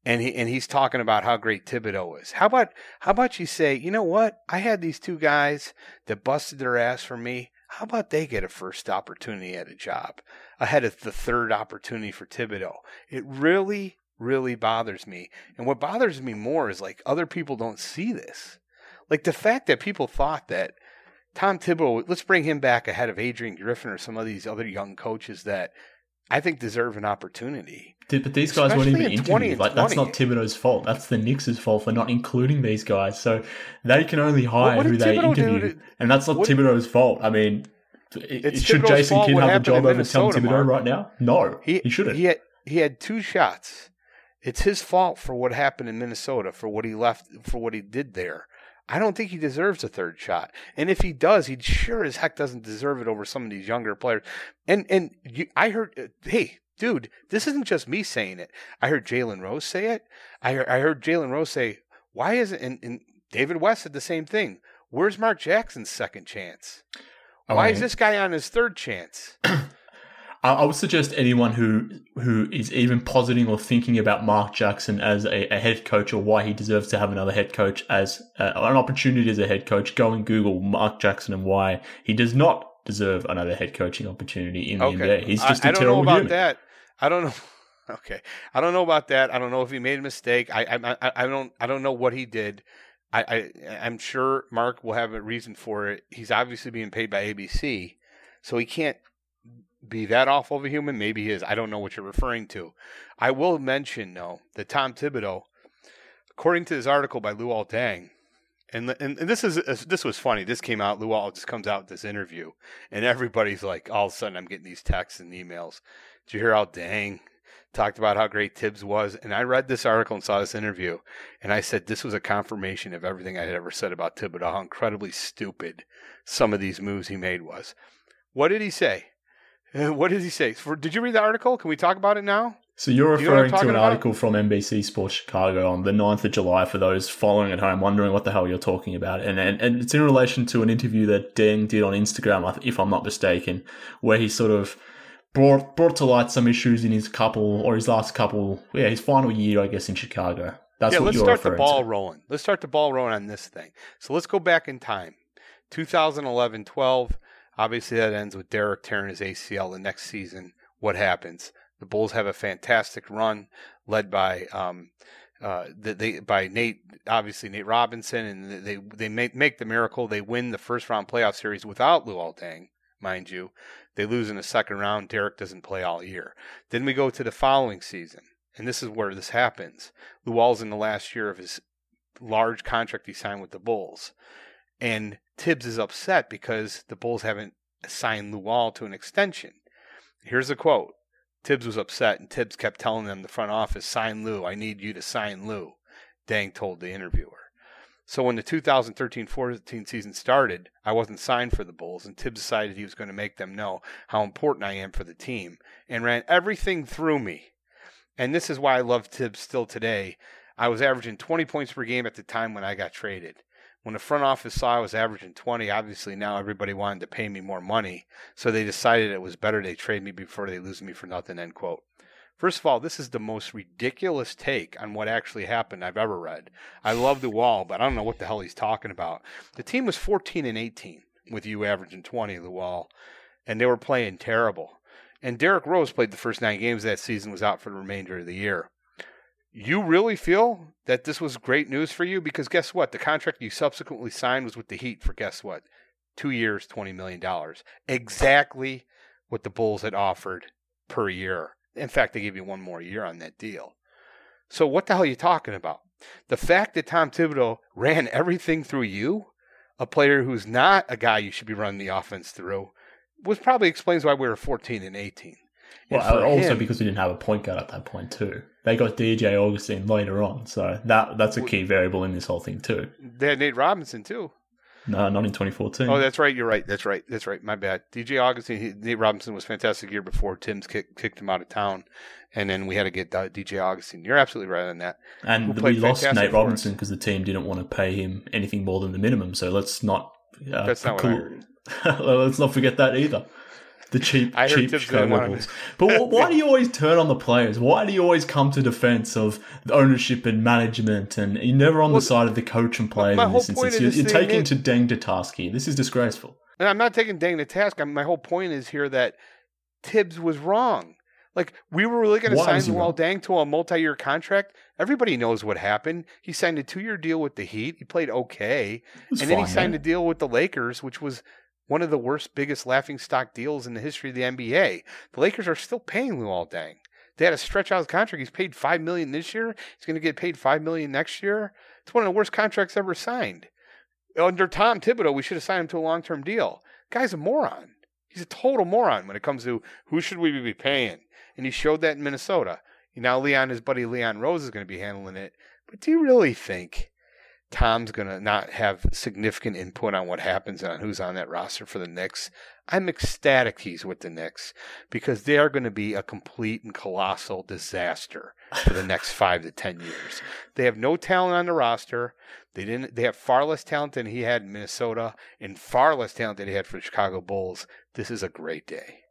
and he and he's talking about how great Thibodeau is. How about how about you say, you know what? I had these two guys that busted their ass for me. How about they get a first opportunity at a job ahead of the third opportunity for Thibodeau? It really, really bothers me. And what bothers me more is like other people don't see this. Like the fact that people thought that Tom Thibodeau, let's bring him back ahead of Adrian Griffin or some of these other young coaches that I think deserve an opportunity. Did- But these guys weren't even in interviewed. Like that's not Thibodeau's fault. That's the Knicks' fault for not including these guys. So they can only hire who they Thibodeau interview, to- and that's not what- Thibodeau's fault. I mean, it- should Thibodeau's Jason Kidd have a job over Tom Thibodeau Mark. right now? No, he, shouldn't. He had, he had two shots. It's his fault for what happened in Minnesota, for what he left, for what he did there. I don't think he deserves a third shot. And if he does, he sure as heck doesn't deserve it over some of these younger players. And and you, I heard, uh, hey, dude, this isn't just me saying it. I heard Jalen Rose say it. I heard, I heard Jalen Rose say, "Why isn't?" And, and David West said the same thing. Where's Mark Jackson's second chance? Why is this guy on his third chance? *clears throat* I, would suggest anyone who who is even positing or thinking about Mark Jackson as a, a head coach or why he deserves to have another head coach as uh, an opportunity as a head coach, go and Google Mark Jackson and why he does not deserve another head coaching opportunity in the NBA. He's just I a I don't terrible know about that. I don't know. *laughs* Okay, I don't know about that. I don't know if he made a mistake. I I I, I don't I don't know what he did. I, I I'm sure Mark will have a reason for it. He's obviously being paid by ABC, so he can't be that awful of a human. Maybe he is. I don't know what you're referring to. I will mention though that Tom Thibodeau according to this article by Luol Deng, and, and and this is this was funny. This came out. Luol just comes out with this interview, and everybody's like, all of a sudden, I'm getting these texts and emails. Did you hear how Deng talked about how great Thibs was? And I read this article and saw this interview, and I said this was a confirmation of everything I had ever said about Thibodeau. How incredibly stupid some of these moves he made was. What did he say? *laughs* What does he say? For, did you read the article? Can we talk about it now? So you're Do you referring to an about? article from NBC Sports Chicago on the 9th of July for those following at home wondering what the hell you're talking about. And, and, and it's in relation to an interview that Deng did on Instagram, if I'm not mistaken, where he sort of brought, brought to light some issues in his couple or his last couple, yeah, his final year, I guess, in Chicago. That's yeah, let's start the ball to. rolling. Let's start the ball rolling on this thing. So let's go back in time. 2011 12. Obviously, that ends with Derrick tearing his ACL the next season. What happens? The Bulls have a fantastic run led by. Um, uh, the, they by Nate, obviously Nate Robinson, and they they make make the miracle. They win the first round playoff series without Luol Deng, mind you. They lose in the second round. Derrick doesn't play all year. Then we go to the following season, and this is where this happens. Luol's in the last year of his large contract he signed with the Bulls. And Thibs is upset because the Bulls haven't signed Luol to an extension. Here's a quote. Thibs was upset, and Thibs kept telling them, the front office, sign Lou. I need you to sign Lou. Deng told the interviewer. So when the 2013-14 season started, I wasn't signed for the Bulls, and Thibs decided he was going to make them know how important I am for the team, and ran everything through me. And this is why I love Thibs still today. I was averaging 20 points per game at the time when I got traded. When the front office saw I was averaging 20, obviously now everybody wanted to pay me more money, so they decided it was better they trade me before they lose me for nothing. End quote. First of all, this is the most ridiculous take on what actually happened I've ever read. I love the wall, but I don't know what the hell he's talking about. The team was 14 and 18 with you averaging 20 the wall, and they were playing terrible. And Derrick Rose played the first nine games that season, was out for the remainder of the year. You really feel that this was great news for you? Because guess what? The contract you subsequently signed was with the Heat for guess what? Two years, $20 million. Exactly what the Bulls had offered per year. In fact, they gave you one more year on that deal. So what the hell are you talking about? The fact that Tom Thibodeau ran everything through you, a player who's not a guy you should be running the offense through, was probably explains why we were 14 and 18. And Well, also him- because we didn't have a point guard at that point too. They got DJ Augustin later on, so that that's a key variable in this whole thing too. they had Nate Robinson too. No, not in 2014. Oh, that's right. You're right. That's right. That's right. My bad. DJ Augustin, he, Nate Robinson was fantastic year before Thibs kick, kicked him out of town, and then we had to get DJ Augustin. You're absolutely right on that. and we lost Nate. Robinson because the team didn't want to pay him anything more than the minimum. So let's not. Uh, That's not heard. *laughs* let's not forget that either. The cheap, I cheap Chicago didn't want him. Bulls. But wh- why do you always turn on the players? Why do you always come to defense of ownership and management? And you're never on Well, the side of the coach and players in this instance. You're, you're taking is- to Deng to task here. This is disgraceful. And I'm not taking Deng to task. I'm, my whole point is here that Thibs was wrong. Like we were really going to sign Luol? Deng to a multi-year contract. Everybody knows what happened. He signed a two-year deal with the Heat. He played okay, and then he signed yeah. a deal with the Lakers, which was one of the worst, biggest laughing stock deals in the history of the NBA. The Lakers are still paying Luol Deng. They had to stretch out his contract. He's paid five million this year. He's going to get paid five million next year. It's one of the worst contracts ever signed. Under Tom Thibodeau, we should have signed him to a long-term deal. Guy's a moron. He's a total moron when it comes to who should we be paying. And he showed that in Minnesota. Now Leon, his buddy Leon Rose, is going to be handling it. But do you really think Tom's going to not have significant input on what happens and on who's on that roster for the Knicks? I'm ecstatic he's with the Knicks because they are going to be a complete and colossal disaster for the next *laughs* five to ten years. They have no talent on the roster. They didn't. They have far less talent than he had in Minnesota, and far less talent than he had for the Chicago Bulls. This is a great day.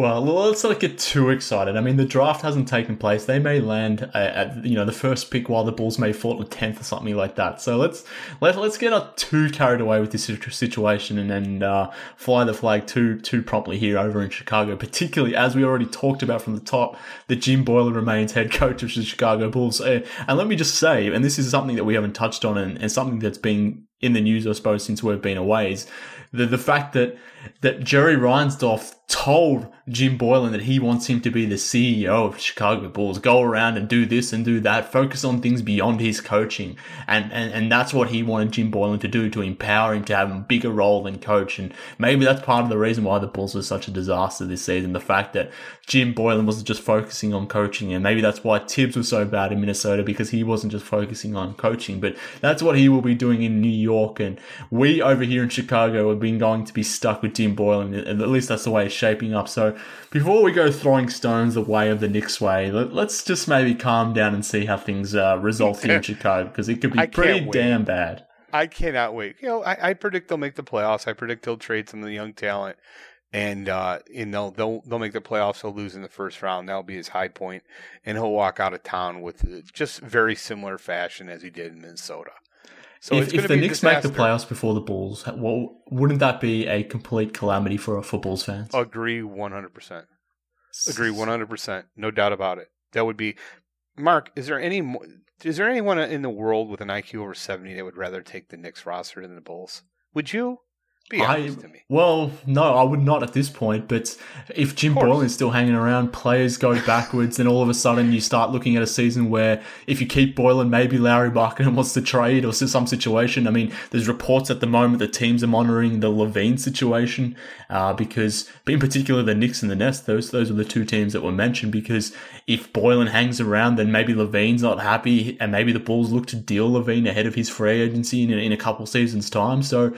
Well, let's not get too excited. I mean, the draft hasn't taken place. They may land uh, at you know the first pick, while the Bulls may fall to tenth or something like that. So let's let let's get not too carried away with this situation and then uh, fly the flag too too promptly here over in Chicago. Particularly as we already talked about from the top, that Jim Boylen remains head coach of the Chicago Bulls. Uh, and let me just say, and this is something that we haven't touched on, and, and something that's been in the news, I suppose, since we've been away is the the fact that that Jerry Reinsdorf told Jim Boylen that he wants him to be the CEO of Chicago Bulls, go around and do this and do that, focus on things beyond his coaching. And, and, and that's what he wanted Jim Boylen to do, to empower him to have a bigger role than coach. And maybe that's part of the reason why the Bulls were such a disaster this season. The fact that Jim Boylen wasn't just focusing on coaching. And maybe that's why Thibs was so bad in Minnesota because he wasn't just focusing on coaching, but that's what he will be doing in New York. And we over here in Chicago have been going to be stuck with Jim Boylen. And at least that's the way it's shaping up. So before we go throwing stones the way of the Knicks way, let, us just maybe calm down and see how things uh, result here in Chicago because it could be I pretty damn bad. I cannot wait. You know, I, I predict they'll make the playoffs. I predict they'll trade some of the young talent, and uh, you know they'll they'll make the playoffs. They'll lose in the first round. That'll be his high point, and he'll walk out of town with uh, just very similar fashion as he did in Minnesota. So if, it's if the Knicks make the playoffs before the Bulls, well, wouldn't that be a complete calamity for for Bulls fans? agree one hundred percent. Agree one hundred percent. No doubt about it. That would be. Mark, is there any is there anyone in the world with an IQ over seventy that would rather take the Knicks roster than the Bulls? Would you? Be I, to me. well, no, I would not at this point. But if Jim. Boylen's still hanging around, players go backwards, then all of a sudden you start looking at a season where if you keep Boylen, maybe Larry Barker *laughs* wants to trade or some situation. I mean, there's reports at the moment that teams are monitoring the LaVine situation uh, because, in particular, the Knicks and the Nets. Those those are the two teams that were mentioned because if Boylen hangs around, then maybe LaVine's not happy, and maybe the Bulls look to deal LaVine ahead of his free agency in, in a couple seasons' time. So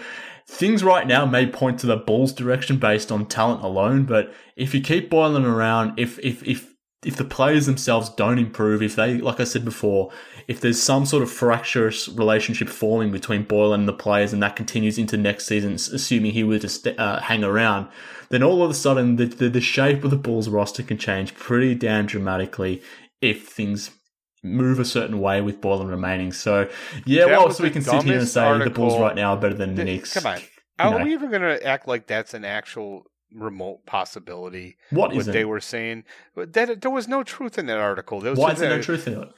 things right now may point to the Bulls' direction based on talent alone, but if you keep Boylen around, if if if if the players themselves don't improve, if they, like I said before, if there's some sort of fractious relationship forming between Boylen and the players, and that continues into next season, assuming he were to st- uh, hang around, then all of a sudden the, the the shape of the Bulls roster can change pretty damn dramatically if things move a certain way with Boylen remaining. So yeah, That whilst was we can sit here and say the Bulls right now are better than the Th- Knicks. Come on. you Are we even going to act like that's an actual remote possibility? What what they were saying? But That there was no truth in that article. There was Why is there no truth in it?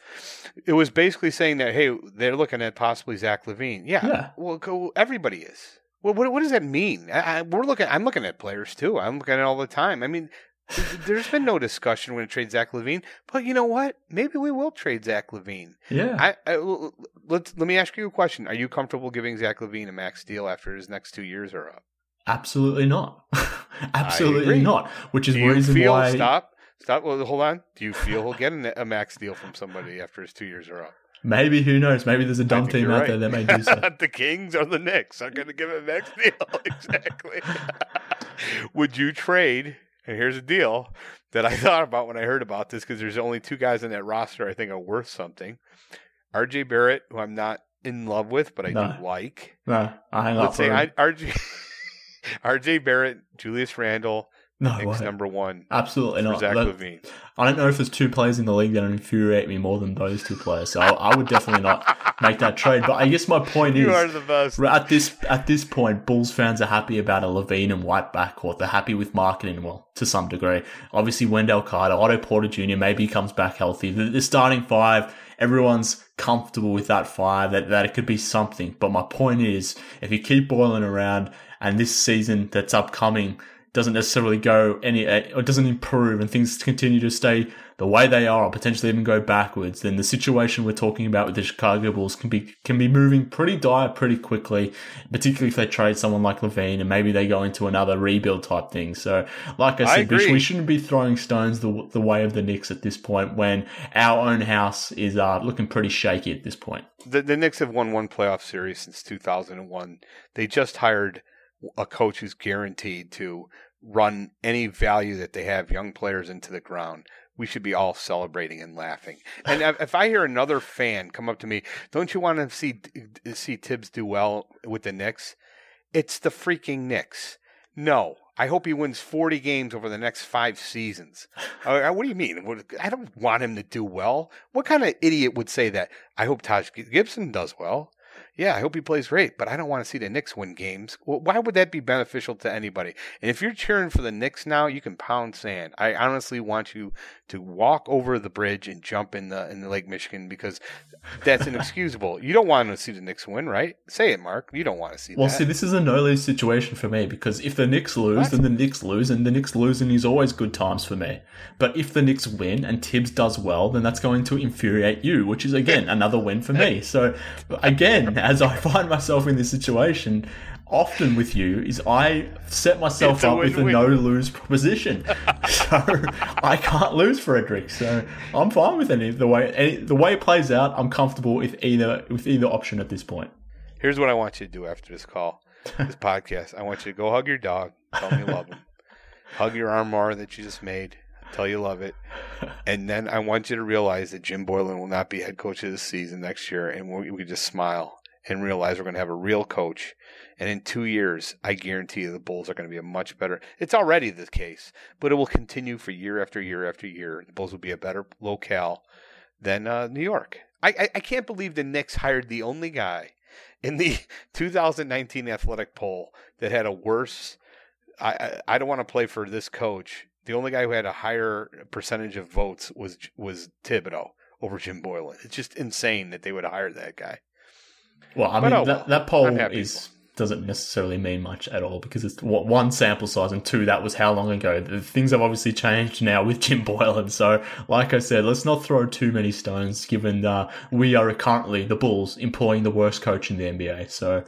It was basically saying that hey, they're looking at possibly Zach LaVine. Yeah, Yeah. well, everybody is. Well, what, what does that mean? I, I, we're looking. I'm looking at players too. I'm looking at it all the time. I mean, there's been no discussion when to trade Zach LaVine. But you know what? Maybe we will trade Zach LaVine. Yeah. I, I l- let's let me ask you a question. Are you comfortable giving Zach LaVine a max deal after his next two years are up? Absolutely not. *laughs* Absolutely not. Which is Do the reason feel why. stop stop? Well, hold on. Do you feel he'll get a, max deal from somebody after his two years are up? Maybe who knows? Maybe there's a dumb team out right. there that may do so. *laughs* the Kings or the Knicks are going to give him a max deal. *laughs* exactly. Would you trade? And here's a deal that I *laughs* thought about when I heard about this because there's only two guys in that roster I think are worth something. R.J. Barrett, who I'm not in love with, but I No. do like. no, I hang Let's say. I, R.J. *laughs* R.J. Barrett, Julius Randle, no Knicks way. number one Absolutely not. Zach That- LaVine. I don't know if there's two players in the league that infuriate me more than those two players. So I, I would definitely not make that trade. But I guess my point *laughs* is are the best. at this at this point, Bulls fans are happy about a LaVine and White backcourt. They're happy with marketing, well, to some degree. Obviously, Wendell Carter, Otto Porter Jr. maybe he comes back healthy. The, the starting five, everyone's comfortable with that five. That that it could be something. But my point is, if you keep Boylen around, and this season that's upcoming doesn't necessarily go any uh, or doesn't improve and things continue to stay the way they are or potentially even go backwards then the situation we're talking about with the Chicago Bulls can be can be moving pretty dire pretty quickly particularly if they trade someone like LaVine and maybe they go into another rebuild type thing so like I I said agree. we shouldn't be throwing stones the, the way of the Knicks at this point when our own house is uh, looking pretty shaky at this point the, the Knicks have won one playoff series since 2001. They just hired a coach who's guaranteed to run any value that they have young players into the ground. We should be all celebrating and laughing. And if I hear another fan come up to me, don't you want to see see Thibs do well with the Knicks? It's the freaking Knicks. No, I hope he wins 40 games over the next five seasons. Uh, what do you mean? I don't want him to do well. What kind of idiot would say that? I hope Taj Gibson does well. Yeah, I hope he plays great, but I don't want to see the Knicks win games. Well, why would that be beneficial to anybody? And if you're cheering for the Knicks now, you can pound sand. I honestly want you to walk over the bridge and jump in the in the Lake Michigan because that's inexcusable. you don't want to see the Knicks win, right? Say it, Mark. You don't want to see Well, that. see, this is a no lose situation for me because if the Knicks lose, What? then the Knicks lose, and the Knicks losing is always good times for me. But if the Knicks win and Thibs does well, then that's going to infuriate you, which is again *laughs* another win for me. So, again, as I find myself in this situation, often with you is I set myself up with a no lose proposition. *laughs* so I can't lose Frederick. So I'm fine with any the way any, the way it plays out. I'm comfortable with either with either option at this point. Here's what I want you to do after this call, this *laughs* podcast. I want you to go hug your dog, tell him you love him, *laughs* hug your armoire that you just made, tell you love it, and then I want you to realize that Jim Boylen will not be head coach of the season next year, and we, we can just smile and realize we're going to have a real coach. And in two years, I guarantee you the Bulls are going to be a much better. It's already the case, but it will continue for year after year after year. The Bulls will be a better locale than uh, New York. I, I, I can't believe the Knicks hired the only guy in the *laughs* 2019 athletic poll that had a worse. I, I, I don't want to play for this coach. The only guy who had a higher percentage of votes was was Thibodeau over Jim Boylen. It's just insane that they would hire that guy. Well, I But mean, oh, that, that poll is doesn't necessarily mean much at all because it's one sample size and two that was how long ago. The things have obviously changed now with Jim *laughs* Boylen. So, like I said, let's not throw too many stones. Given uh, we are currently the Bulls employing the worst coach in the NBA. So,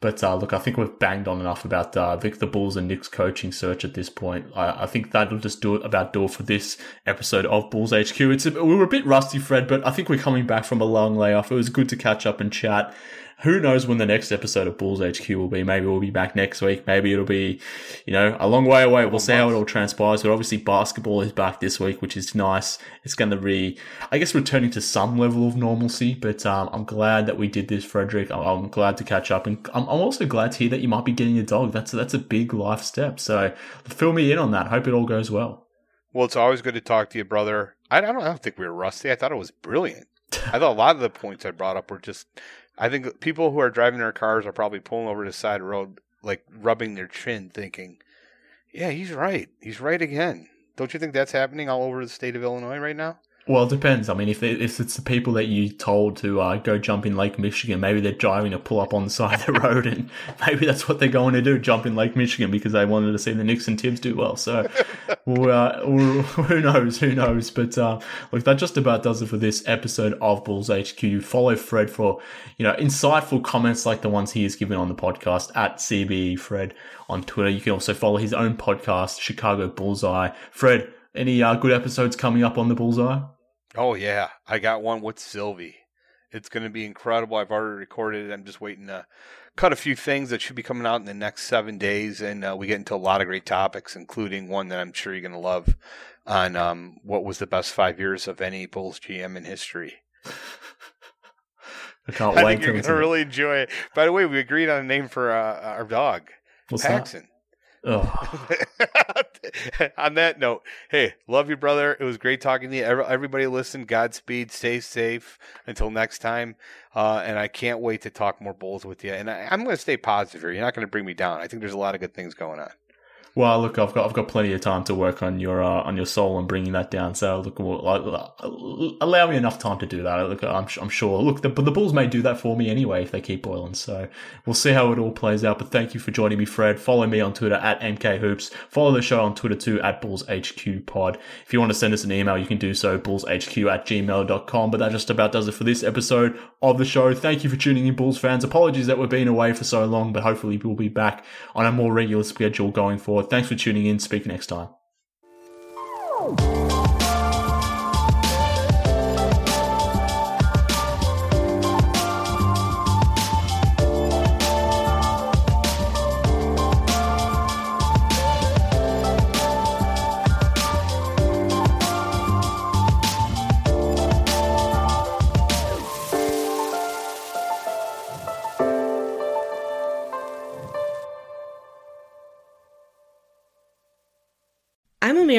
but uh, look, I think we've banged on enough about uh, the, the Bulls and Knicks coaching search at this point. I, I think that'll just do it about do for this episode of Bulls HQ. It's a, we were a bit rusty, Fred, but I think we're coming back from a long layoff. It was good to catch up and chat. Who knows when the next episode of Bulls HQ will be? Maybe we'll be back next week. Maybe it'll be, you know, a long way away. We'll see how it all transpires. But obviously, basketball is back this week, which is nice. It's going to be, I guess, returning to some level of normalcy. But um, I'm glad that we did this, Frederick. I'm, I'm glad to catch up, and I'm, I'm also glad to hear that you might be getting a dog. That's that's a big life step. So fill me in on that. Hope it all goes well. Well, it's always good to talk to you, brother. I, I don't. I don't think we were rusty. I thought it was brilliant. I thought a lot of the points I brought up were just. I think people who are driving their cars are probably pulling over to the side of the road, like rubbing their chin, thinking, "Yeah, he's right. He's right again." Don't you think that's happening all over the state of Illinois right now? Well, it depends. I mean, if it, if it's the people that you told to uh, go jump in Lake Michigan, maybe they're driving to pull up on the *laughs* side of the road, and maybe that's what they're going to do: jump in Lake Michigan because they wanted to see the Knicks and Thibs do well. So, *laughs* well, uh, well, *laughs* who knows? Who knows? But uh, look, that just about does it for this episode of Bulls HQ. Follow Fred for you know insightful comments like the ones he has given on the podcast at CBE Fred on Twitter. You can also follow his own podcast, Chicago Bullseye. Fred, any uh, good episodes coming up on the Bullseye? Oh yeah, I got one with Sylvie. It's going to be incredible. I've already recorded it. I'm just waiting to cut a few things that should be coming out in the next seven days, and uh, we get into a lot of great topics, including one that I'm sure you're going to love on um, what was the best five years of any Bulls GM in history. *laughs* I can't I wait think you're going to really enjoy it. By the way, we agreed on a name for uh, our dog, What's? Paxson. Oh, *laughs* *laughs* on that note, hey, love you, brother. It was great talking to you. Everybody listen. Godspeed. Stay safe. Until next time. Uh, and I can't wait to talk more Bulls with you. And I, I'm going to stay positive here. You're not going to bring me down. I think there's a lot of good things going on. Well, look, I've got I've got plenty of time to work on your uh, on your soul and bringing that down. So look, allow me enough time to do that. Look, I'm I'm sure. Look, the, the Bulls may do that for me anyway if they keep Boylen. So we'll see how it all plays out. But thank you for joining me, Fred. Follow me on Twitter at mkhoops. Follow the show on Twitter too at bullshq pod. If you want to send us an email, you can do so bullshq at gmail.com. But that just about does it for this episode of the show. Thank you for tuning in, Bulls fans. Apologies that we've been away for so long, but hopefully we'll be back on a more regular schedule going forward. Thanks for tuning in. Speak next time.